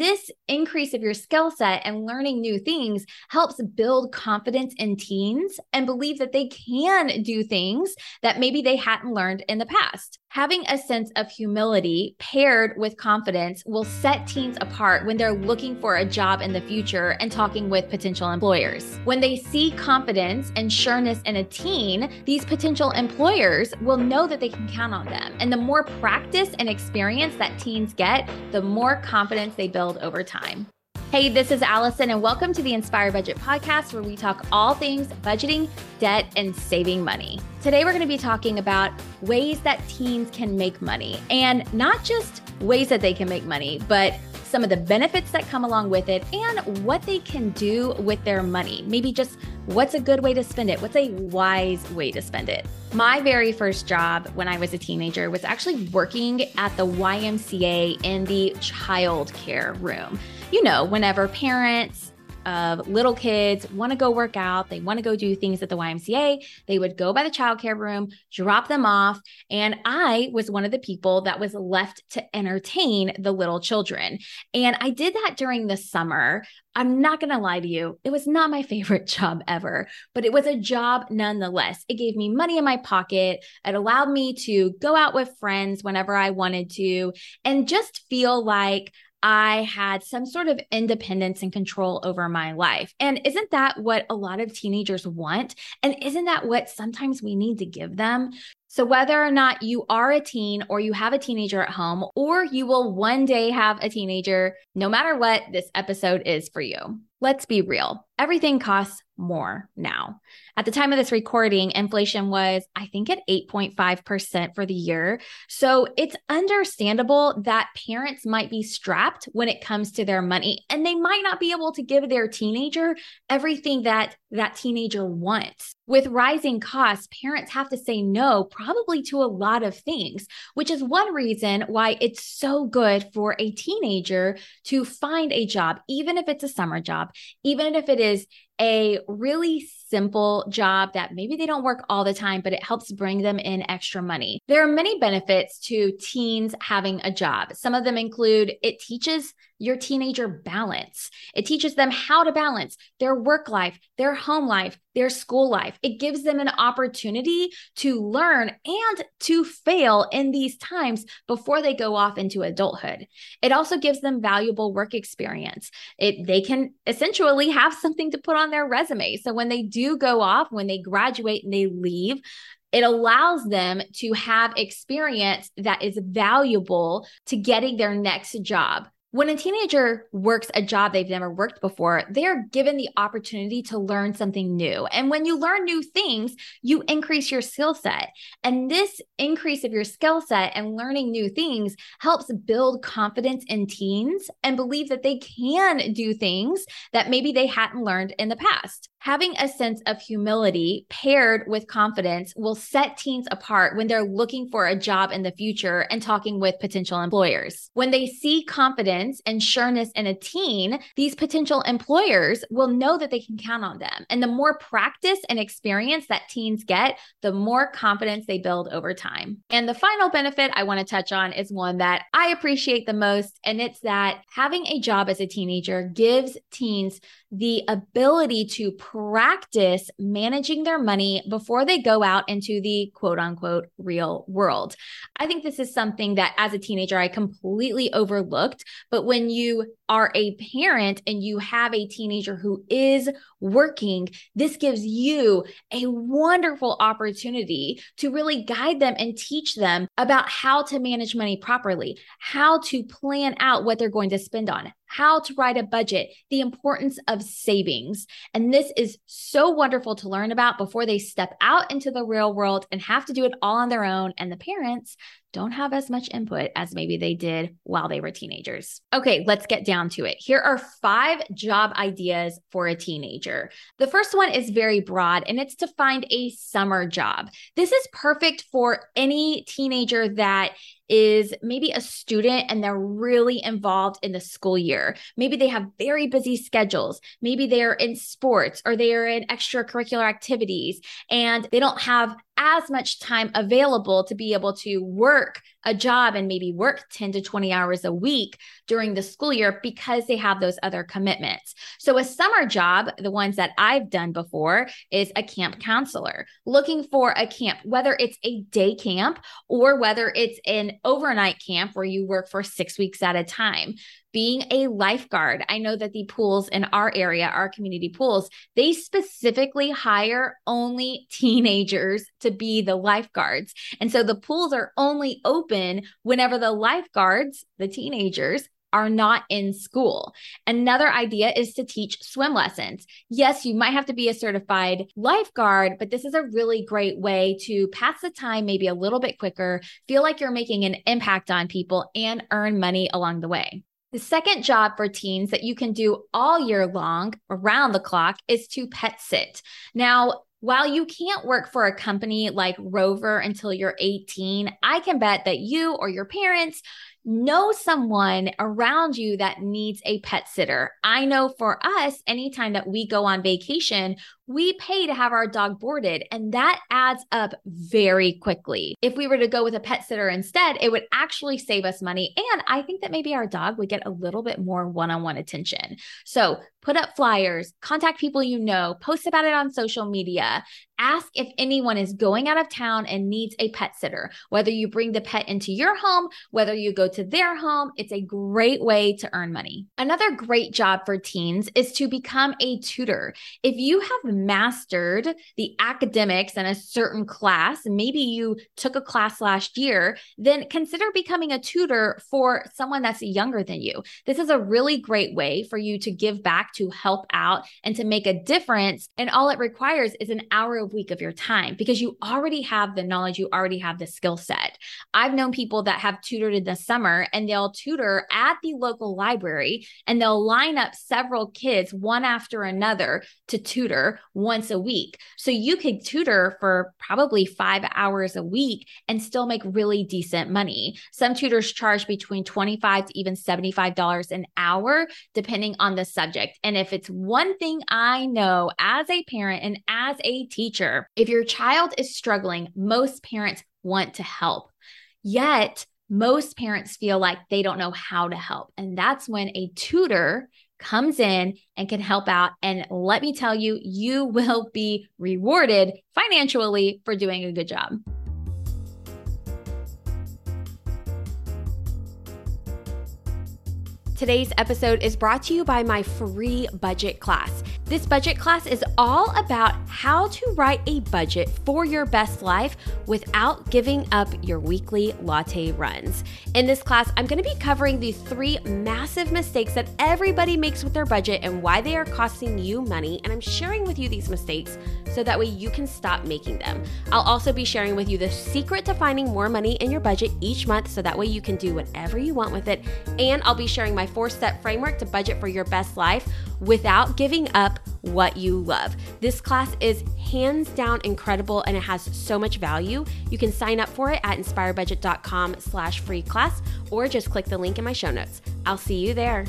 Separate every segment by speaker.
Speaker 1: This increase of your skill set and learning new things helps build confidence in teens and believe that they can do things that maybe they hadn't learned in the past. Having a sense of humility paired with confidence will set teens apart when they're looking for a job in the future and talking with potential employers. When they see confidence and sureness in a teen, these potential employers will know that they can count on them. And the more practice and experience that teens get, the more confidence they build over time. Hey, this is Allison, and welcome to the Inspire Budget Podcast, where we talk all things budgeting, debt, and saving money. Today, we're going to be talking about ways that teens can make money, and not just ways that they can make money, but some of the benefits that come along with it and what they can do with their money. Maybe just what's a good way to spend it? What's a wise way to spend it? My very first job when I was a teenager was actually working at the YMCA in the child care room you know, whenever parents of little kids want to go work out, they want to go do things at the YMCA, they would go by the childcare room, drop them off. And I was one of the people that was left to entertain the little children. And I did that during the summer. I'm not going to lie to you, it was not my favorite job ever, but it was a job nonetheless. It gave me money in my pocket. It allowed me to go out with friends whenever I wanted to and just feel like I had some sort of independence and control over my life. And isn't that what a lot of teenagers want? And isn't that what sometimes we need to give them? So, whether or not you are a teen or you have a teenager at home, or you will one day have a teenager, no matter what, this episode is for you. Let's be real. Everything costs more now. At the time of this recording, inflation was, I think, at 8.5% for the year. So it's understandable that parents might be strapped when it comes to their money, and they might not be able to give their teenager everything that that teenager wants. With rising costs, parents have to say no probably to a lot of things, which is one reason why it's so good for a teenager to find a job, even if it's a summer job, even if it is a really simple job that maybe they don't work all the time, but it helps bring them in extra money. There are many benefits to teens having a job. Some of them include it teaches your teenager balance. It teaches them how to balance their work life, their home life, their school life. It gives them an opportunity to learn and to fail in these times before they go off into adulthood. It also gives them valuable work experience. It they can essentially have something to put on their resume. So when they do go off, when they graduate and they leave, it allows them to have experience that is valuable to getting their next job. When a teenager works a job they've never worked before, they're given the opportunity to learn something new. And when you learn new things, you increase your skill set. And this increase of your skill set and learning new things helps build confidence in teens and believe that they can do things that maybe they hadn't learned in the past. Having a sense of humility paired with confidence will set teens apart when they're looking for a job in the future and talking with potential employers. When they see confidence and sureness in a teen, these potential employers will know that they can count on them. And the more practice and experience that teens get, the more confidence they build over time. And the final benefit I want to touch on is one that I appreciate the most, and it's that having a job as a teenager gives teens the ability to practice managing their money before they go out into the quote unquote real world. I think this is something that as a teenager I completely overlooked. But when you are a parent and you have a teenager who is working, this gives you a wonderful opportunity to really guide them and teach them about how to manage money properly, how to plan out what they're going to spend on, how to write a budget, the importance of savings. And this is so wonderful to learn about before they step out into the real world and have to do it all on their own. And the parents don't have as much input as maybe they did while they were teenagers. Okay, let's get down to it. Here are five job ideas for a teenager. The first one is very broad and it's to find a summer job. This is perfect for any teenager that is maybe a student and they're really involved in the school year. Maybe they have very busy schedules. Maybe they're in sports or they are in extracurricular activities and they don't have as much time available to be able to work a job and maybe work 10 to 20 hours a week during the school year because they have those other commitments. So, a summer job, the ones that I've done before, is a camp counselor looking for a camp, whether it's a day camp or whether it's an overnight camp where you work for six weeks at a time being a lifeguard. I know that the pools in our area, our community pools, they specifically hire only teenagers to be the lifeguards. And so the pools are only open whenever the lifeguards, the teenagers, are not in school. Another idea is to teach swim lessons. Yes, you might have to be a certified lifeguard, but this is a really great way to pass the time maybe a little bit quicker, feel like you're making an impact on people, and earn money along the way. The second job for teens that you can do all year long, around the clock, is to pet sit. Now, while you can't work for a company like Rover until you're 18, I can bet that you or your parents know someone around you that needs a pet sitter. I know for us, anytime that we go on vacation, we pay to have our dog boarded, and that adds up very quickly. If we were to go with a pet sitter instead, it would actually save us money. And I think that maybe our dog would get a little bit more one on one attention. So put up flyers, contact people you know, post about it on social media, ask if anyone is going out of town and needs a pet sitter. Whether you bring the pet into your home, whether you go to their home, it's a great way to earn money. Another great job for teens is to become a tutor. If you have mastered the academics in a certain class, maybe you took a class last year, then consider becoming a tutor for someone that's younger than you. This is a really great way for you to give back, to help out, and to make a difference. And all it requires is an hour a week of your time because you already have the knowledge, you already have the skill set. I've known people that have tutored in the summer and they'll tutor at the local library and they'll line up several kids one after another to tutor once a week. So you could tutor for probably five hours a week and still make really decent money. Some tutors charge between 25 to even $75 an hour, depending on the subject. And if it's one thing I know as a parent and as a teacher, if your child is struggling, most parents want to help. Yet, most parents feel like they don't know how to help. And that's when a tutor comes in and can help out. And let me tell you, you will be rewarded financially for doing a good job. Today's episode is brought to you by my free budget class. This budget class is all about how to write a budget for your best life without giving up your weekly latte runs. In this class, I'm going to be covering the three massive mistakes that everybody makes with their budget and why they are costing you money. And I'm sharing with you these mistakes so that way you can stop making them. I'll also be sharing with you the secret to finding more money in your budget each month so that way you can do whatever you want with it. And I'll be sharing my four step framework to budget for your best life without giving up what you love. This class is hands down incredible and it has so much value. You can sign up for it at inspirebudget.com slash free class or just click the link in my show notes. I'll see you there.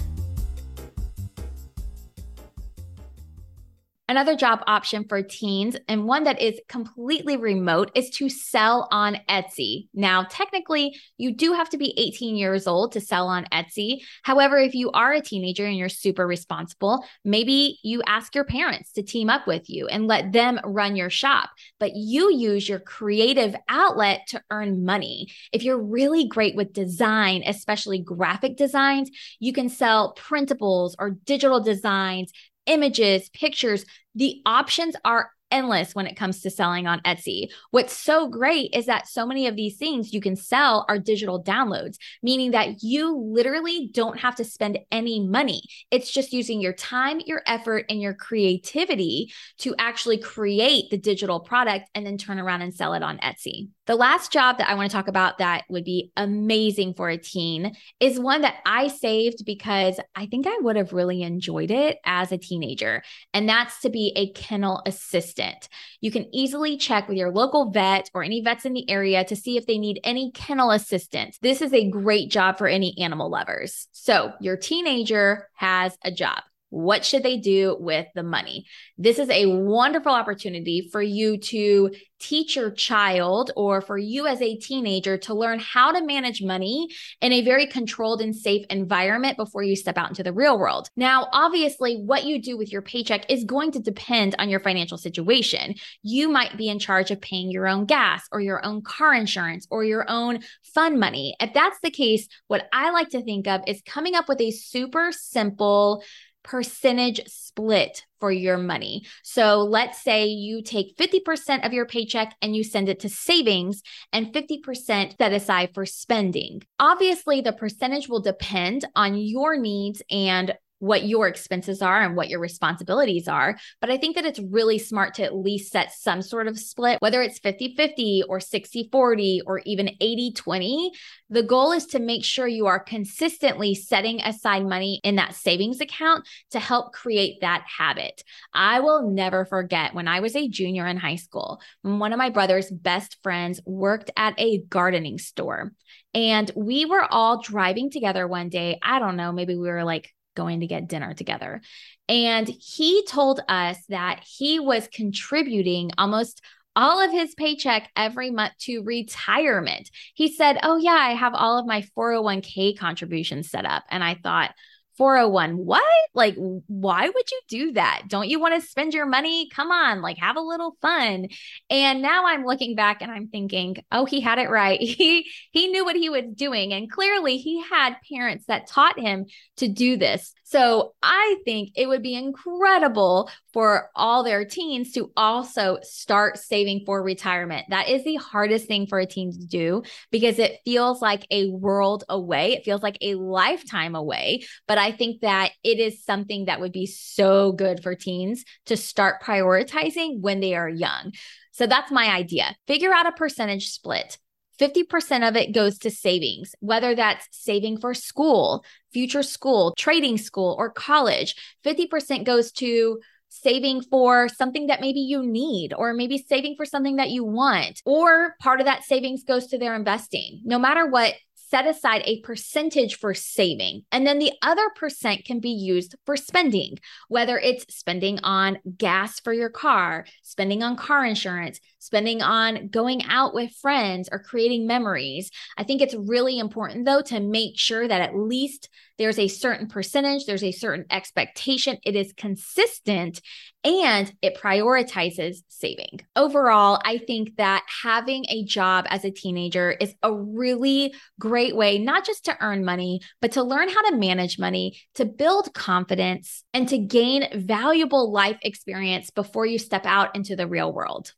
Speaker 1: Another job option for teens and one that is completely remote is to sell on Etsy. Now, technically, you do have to be 18 years old to sell on Etsy. However, if you are a teenager and you're super responsible, maybe you ask your parents to team up with you and let them run your shop, but you use your creative outlet to earn money. If you're really great with design, especially graphic designs, you can sell printables or digital designs images, pictures. The options are endless when it comes to selling on Etsy. What's so great is that so many of these things you can sell are digital downloads, meaning that you literally don't have to spend any money. It's just using your time, your effort, and your creativity to actually create the digital product and then turn around and sell it on Etsy. The last job that I want to talk about that would be amazing for a teen is one that I saved because I think I would have really enjoyed it as a teenager. And that's to be a kennel assistant assistant. You can easily check with your local vet or any vets in the area to see if they need any kennel assistance. This is a great job for any animal lovers. So, your teenager has a job. What should they do with the money? This is a wonderful opportunity for you to teach your child or for you as a teenager to learn how to manage money in a very controlled and safe environment before you step out into the real world. Now, obviously, what you do with your paycheck is going to depend on your financial situation. You might be in charge of paying your own gas or your own car insurance or your own fund money. If that's the case, what I like to think of is coming up with a super simple percentage split for your money. So let's say you take 50% of your paycheck and you send it to savings and 50% set aside for spending. Obviously, the percentage will depend on your needs and what your expenses are and what your responsibilities are. But I think that it's really smart to at least set some sort of split, whether it's 50 50 or 60 40 or even 80 20. The goal is to make sure you are consistently setting aside money in that savings account to help create that habit. I will never forget when I was a junior in high school, one of my brother's best friends worked at a gardening store. And we were all driving together one day. I don't know, maybe we were like going to get dinner together. And he told us that he was contributing almost all of his paycheck every month to retirement. He said, Oh, yeah, I have all of my 401k contributions set up. And I thought, 401 what? Like why would you do that? Don't you want to spend your money? Come on like have a little fun. And now i'm looking back and i'm thinking oh he had it right. He he knew what he was doing. And clearly he had parents that taught him to do this so i think it would be incredible for all their teens to also start saving for retirement that is the hardest thing for a teen to do because it feels like a world away it feels like a lifetime away but I think that it is something that would be so good for teens to start prioritizing when they are young. So that's my idea. Figure out a percentage split. 50% of it goes to savings, whether that's saving for school, future school, trading school, or college. 50% goes to saving for something that maybe you need, or maybe saving for something that you want, or part of that savings goes to their investing. No matter what set aside a percentage for saving. And then the other percent can be used for spending, whether it's spending on gas for your car, spending on car insurance, spending on going out with friends or creating memories. I think it's really important, though, to make sure that at least there's a certain percentage, there's a certain expectation, it is consistent, and it prioritizes saving. Overall, I think that having a job as a teenager is a really great way, not just to earn money, but to learn how to manage money, to build confidence, and to gain valuable life experience before you step out into the real world.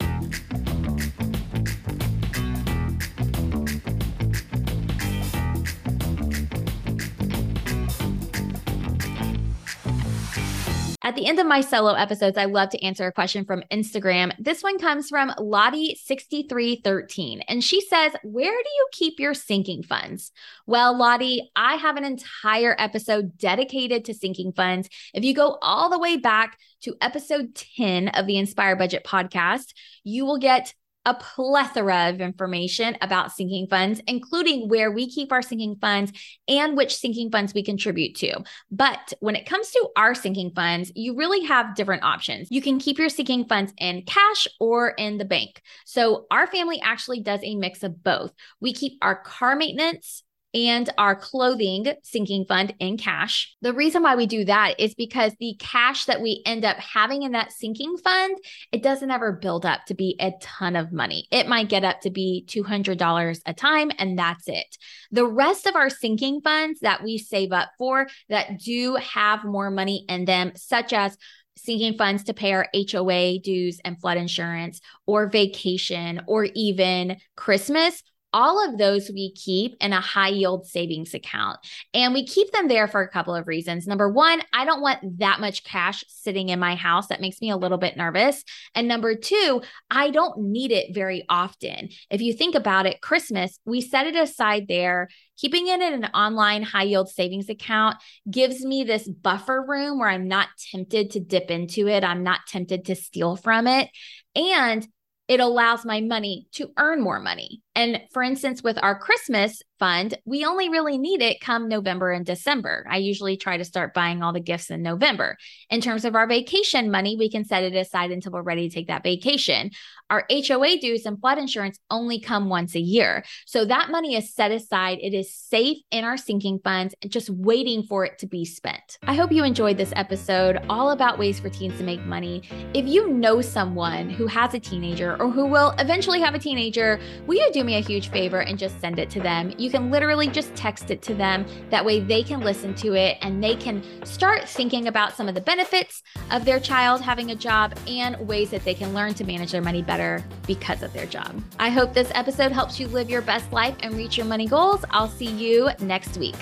Speaker 1: At the end of my solo episodes, I love to answer a question from Instagram. This one comes from Lottie6313, and she says, Where do you keep your sinking funds? Well, Lottie, I have an entire episode dedicated to sinking funds. If you go all the way back to episode 10 of the Inspire Budget podcast, you will get a plethora of information about sinking funds, including where we keep our sinking funds and which sinking funds we contribute to. But when it comes to our sinking funds, you really have different options. You can keep your sinking funds in cash or in the bank. So our family actually does a mix of both. We keep our car maintenance and our clothing sinking fund in cash. The reason why we do that is because the cash that we end up having in that sinking fund, it doesn't ever build up to be a ton of money. It might get up to be $200 a time and that's it. The rest of our sinking funds that we save up for that do have more money in them, such as sinking funds to pay our HOA dues and flood insurance or vacation or even Christmas all of those we keep in a high yield savings account. And we keep them there for a couple of reasons. Number one, I don't want that much cash sitting in my house. That makes me a little bit nervous. And number two, I don't need it very often. If you think about it, Christmas, we set it aside there. Keeping it in an online high yield savings account gives me this buffer room where I'm not tempted to dip into it. I'm not tempted to steal from it. And it allows my money to earn more money. And for instance, with our Christmas fund, we only really need it come November and December. I usually try to start buying all the gifts in November. In terms of our vacation money, we can set it aside until we're ready to take that vacation. Our HOA dues and flood insurance only come once a year. So that money is set aside. It is safe in our sinking funds, just waiting for it to be spent. I hope you enjoyed this episode all about ways for teens to make money. If you know someone who has a teenager or who will eventually have a teenager, will you do me a huge favor and just send it to them. You can literally just text it to them. That way they can listen to it and they can start thinking about some of the benefits of their child having a job and ways that they can learn to manage their money better because of their job. I hope this episode helps you live your best life and reach your money goals. I'll see you next week.